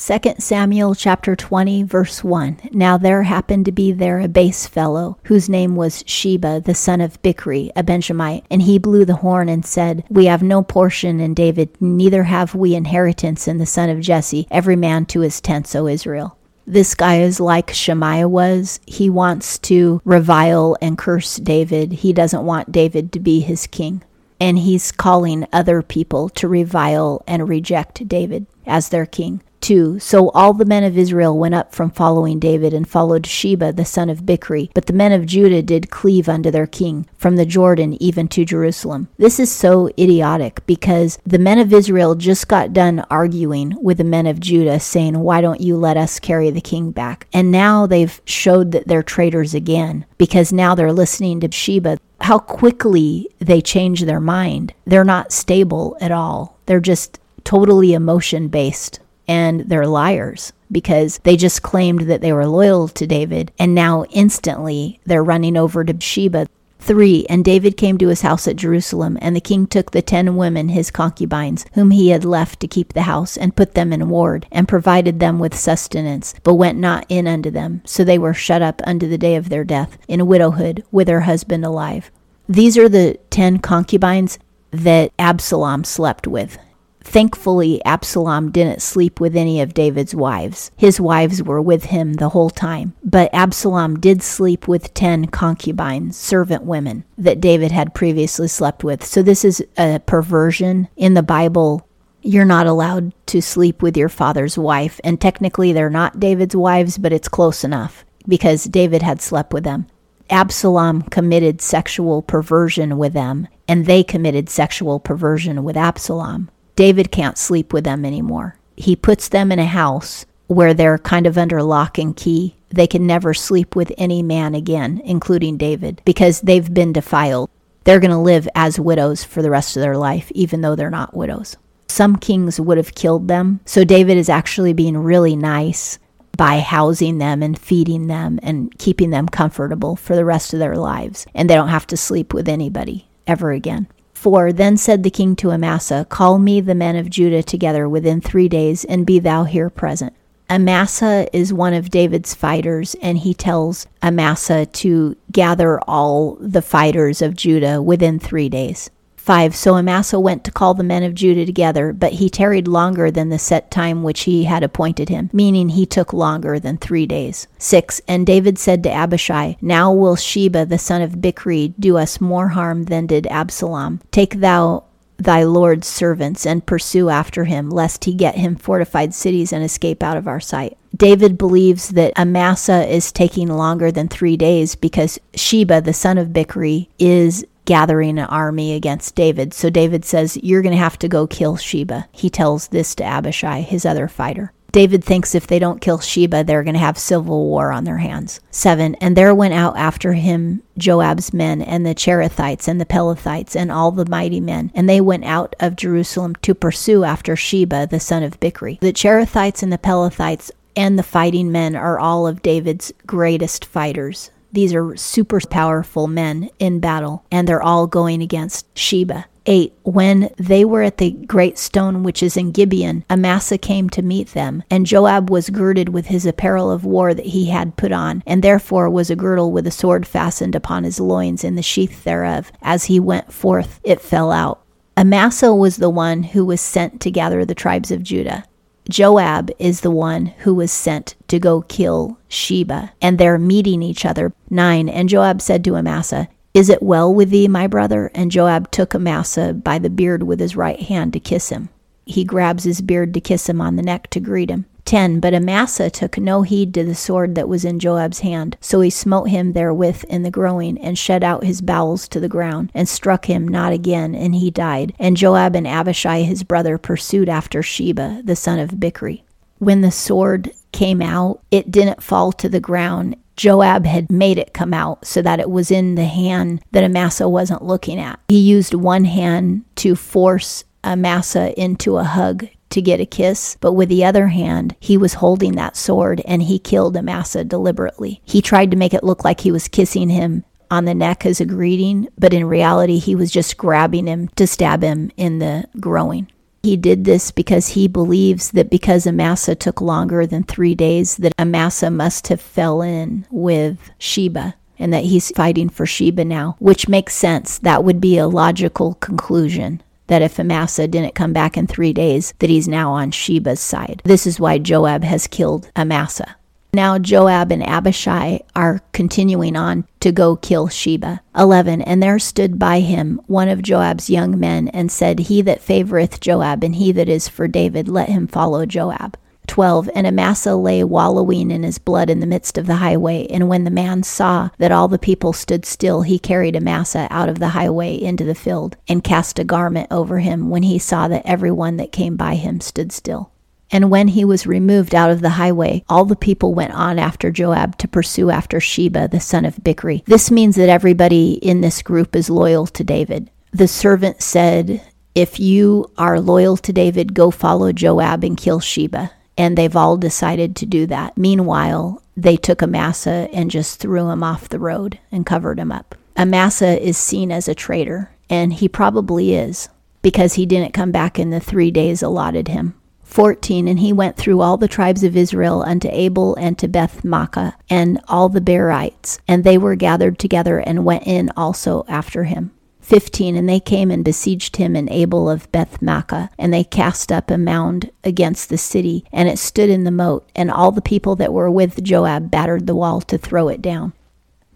2 Samuel chapter 20 verse 1 Now there happened to be there a base fellow whose name was Sheba the son of Bichri a Benjamite and he blew the horn and said We have no portion in David neither have we inheritance in the son of Jesse every man to his tents O Israel this guy is like Shimei was. He wants to revile and curse David. He doesn't want David to be his king. And he's calling other people to revile and reject David as their king. 2. So all the men of Israel went up from following David and followed Sheba the son of Bichri, but the men of Judah did cleave unto their king, from the Jordan even to Jerusalem. This is so idiotic because the men of Israel just got done arguing with the men of Judah, saying, Why don't you let us carry the king back? And now they've showed that they're traitors again because now they're listening to Sheba. How quickly they change their mind. They're not stable at all. They're just totally emotion based and they're liars because they just claimed that they were loyal to David and now instantly they're running over to Sheba. 3. And David came to his house at Jerusalem, and the king took the ten women, his concubines, whom he had left to keep the house, and put them in ward, and provided them with sustenance, but went not in unto them. So they were shut up unto the day of their death, in widowhood, with her husband alive. These are the ten concubines that Absalom slept with. Thankfully, Absalom didn't sleep with any of David's wives. His wives were with him the whole time. But Absalom did sleep with 10 concubines, servant women, that David had previously slept with. So this is a perversion. In the Bible, you're not allowed to sleep with your father's wife. And technically, they're not David's wives, but it's close enough because David had slept with them. Absalom committed sexual perversion with them, and they committed sexual perversion with Absalom. David can't sleep with them anymore. He puts them in a house where they're kind of under lock and key. They can never sleep with any man again, including David, because they've been defiled. They're going to live as widows for the rest of their life, even though they're not widows. Some kings would have killed them. So David is actually being really nice by housing them and feeding them and keeping them comfortable for the rest of their lives. And they don't have to sleep with anybody ever again. 4 Then said the king to Amasa, Call me the men of Judah together within three days, and be thou here present. Amasa is one of David's fighters, and he tells Amasa to gather all the fighters of Judah within three days. 5. So Amasa went to call the men of Judah together, but he tarried longer than the set time which he had appointed him, meaning he took longer than three days. 6. And David said to Abishai, Now will Sheba the son of Bichri do us more harm than did Absalom. Take thou thy Lord's servants and pursue after him, lest he get him fortified cities and escape out of our sight. David believes that Amasa is taking longer than three days because Sheba, the son of Bichri, is gathering an army against David. So David says, You're going to have to go kill Sheba. He tells this to Abishai, his other fighter. David thinks if they don't kill Sheba, they're going to have civil war on their hands. 7. And there went out after him Joab's men, and the Cherethites, and the Pelethites, and all the mighty men. And they went out of Jerusalem to pursue after Sheba, the son of Bichri. The Cherethites and the Pelethites and the fighting men are all of David's greatest fighters. These are super powerful men in battle, and they're all going against Sheba. 8. When they were at the great stone which is in Gibeon, Amasa came to meet them, and Joab was girded with his apparel of war that he had put on, and therefore was a girdle with a sword fastened upon his loins in the sheath thereof. As he went forth, it fell out. Amasa was the one who was sent to gather the tribes of Judah. Joab is the one who was sent to go kill Sheba, and they're meeting each other. 9. And Joab said to Amasa, Is it well with thee, my brother? And Joab took Amasa by the beard with his right hand to kiss him. He grabs his beard to kiss him on the neck to greet him. 10. But Amasa took no heed to the sword that was in Joab's hand. So he smote him therewith in the groin, and shed out his bowels to the ground, and struck him not again, and he died. And Joab and Abishai his brother pursued after Sheba, the son of Bichri. When the sword came out, it didn't fall to the ground. Joab had made it come out so that it was in the hand that Amasa wasn't looking at. He used one hand to force Amasa into a hug to get a kiss, but with the other hand, he was holding that sword and he killed Amasa deliberately. He tried to make it look like he was kissing him on the neck as a greeting, but in reality, he was just grabbing him to stab him in the groin. He did this because he believes that because Amasa took longer than three days, that Amasa must have fell in with Sheba and that he's fighting for Sheba now, which makes sense. That would be a logical conclusion that if Amasa didn't come back in three days, that he's now on Sheba's side. This is why Joab has killed Amasa. Now Joab and Abishai are continuing on to go kill Sheba. 11. And there stood by him one of Joab's young men and said, He that favoreth Joab and he that is for David, let him follow Joab. 12. And Amasa lay wallowing in his blood in the midst of the highway. And when the man saw that all the people stood still, he carried Amasa out of the highway into the field and cast a garment over him when he saw that every one that came by him stood still. And when he was removed out of the highway, all the people went on after Joab to pursue after Sheba, the son of Bichri. This means that everybody in this group is loyal to David. The servant said, If you are loyal to David, go follow Joab and kill Sheba. And they've all decided to do that. Meanwhile, they took Amasa and just threw him off the road and covered him up. Amasa is seen as a traitor, and he probably is, because he didn't come back in the three days allotted him. 14 And he went through all the tribes of Israel unto Abel and to Beth Maachah and all the Berites, and they were gathered together and went in also after him. 15 And they came and besieged him in Abel of Beth Maachah, and they cast up a mound against the city, and it stood in the moat, and all the people that were with Joab battered the wall to throw it down.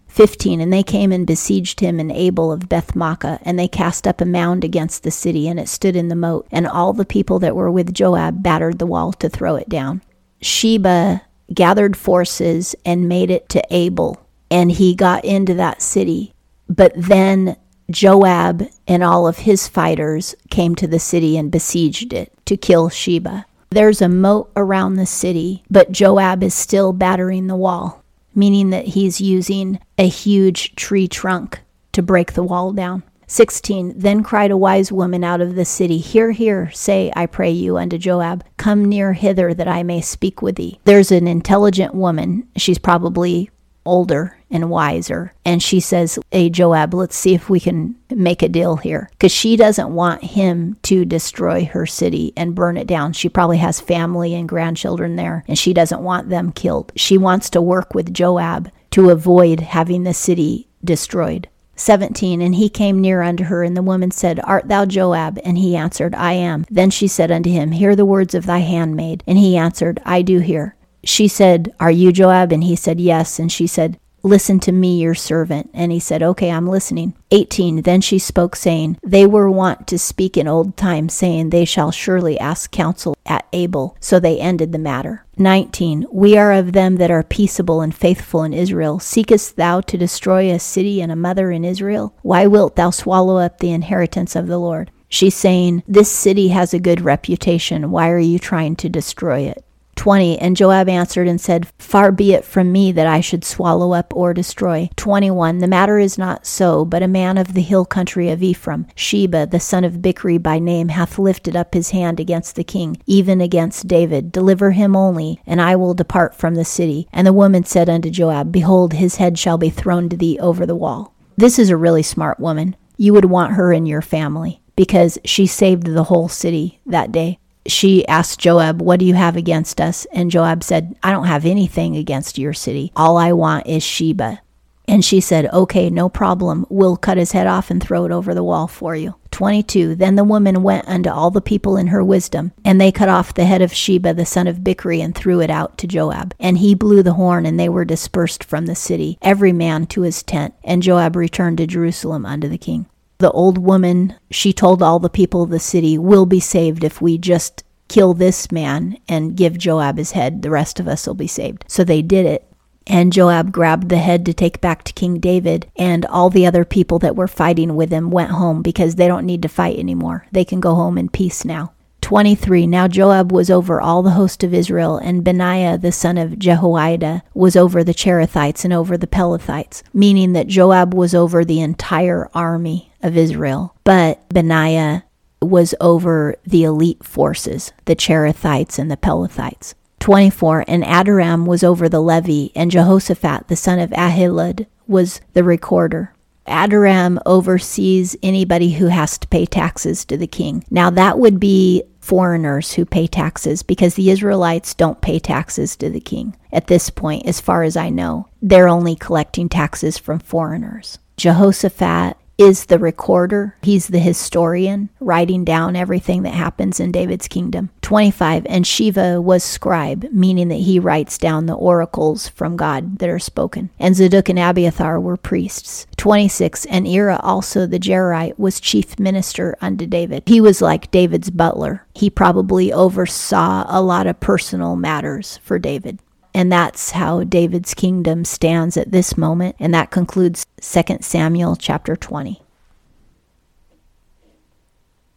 15 And they came and besieged him in Abel of Beth and they cast up a mound against the city, and it stood in the moat, and all the people that were with Joab battered the wall to throw it down. Sheba gathered forces and made it to Abel, and he got into that city. But then Joab and all of his fighters came to the city and besieged it to kill Sheba. There's a moat around the city, but Joab is still battering the wall meaning that he's using a huge tree trunk to break the wall down. 16 Then cried a wise woman out of the city, Hear, hear, say, I pray you, unto Joab, Come near hither that I may speak with thee. There's an intelligent woman. She's probably older and wiser. And she says, Hey, Joab, let's see if we can make a deal here. Because she doesn't want him to destroy her city and burn it down. She probably has family and grandchildren there, and she doesn't want them killed. She wants to work with Joab to avoid having the city destroyed. 17 And he came near unto her, and the woman said, Art thou Joab? And he answered, I am. Then she said unto him, Hear the words of thy handmaid. And he answered, I do hear she said, Are you Joab? And he said, Yes. And she said, Listen to me, your servant. And he said, Okay, I'm listening. 18. Then she spoke, saying, They were wont to speak in old time, saying, They shall surely ask counsel at Abel. So they ended the matter. 19. We are of them that are peaceable and faithful in Israel. Seekest thou to destroy a city and a mother in Israel? Why wilt thou swallow up the inheritance of the Lord? She's saying, This city has a good reputation. Why are you trying to destroy it? 20. And Joab answered and said, Far be it from me that I should swallow up or destroy. 21. The matter is not so, but a man of the hill country of Ephraim, Sheba, the son of Bichri by name, hath lifted up his hand against the king, even against David. Deliver him only, and I will depart from the city. And the woman said unto Joab, Behold, his head shall be thrown to thee over the wall. This is a really smart woman. You would want her in your family because she saved the whole city that day she asked Joab, What do you have against us? And Joab said, I don't have anything against your city. All I want is Sheba. And she said, Okay, no problem. We'll cut his head off and throw it over the wall for you. 22. Then the woman went unto all the people in her wisdom, and they cut off the head of Sheba the son of Bichri and threw it out to Joab. And he blew the horn, and they were dispersed from the city, every man to his tent. And Joab returned to Jerusalem unto the king the old woman, she told all the people of the city, We'll be saved if we just kill this man and give Joab his head. The rest of us will be saved. So they did it. And Joab grabbed the head to take back to King David, and all the other people that were fighting with him went home because they don't need to fight anymore. They can go home in peace now. 23 Now Joab was over all the host of Israel, and Benaiah the son of Jehoiada was over the Cherethites and over the Pelethites, meaning that Joab was over the entire army of Israel. But Benaiah was over the elite forces, the Cherethites and the Pelethites. 24 And Adoram was over the levy, and Jehoshaphat the son of Ahilud was the recorder. Adoram oversees anybody who has to pay taxes to the king. Now, that would be foreigners who pay taxes because the Israelites don't pay taxes to the king. At this point, as far as I know, they're only collecting taxes from foreigners. Jehoshaphat is the recorder. He's the historian, writing down everything that happens in David's kingdom. 25. And Sheva was scribe, meaning that he writes down the oracles from God that are spoken. And Zadok and Abiathar were priests. 26. And Ira, also the Jairite, was chief minister unto David. He was like David's butler. He probably oversaw a lot of personal matters for David. And that's how David's kingdom stands at this moment. And that concludes 2 Samuel chapter 20.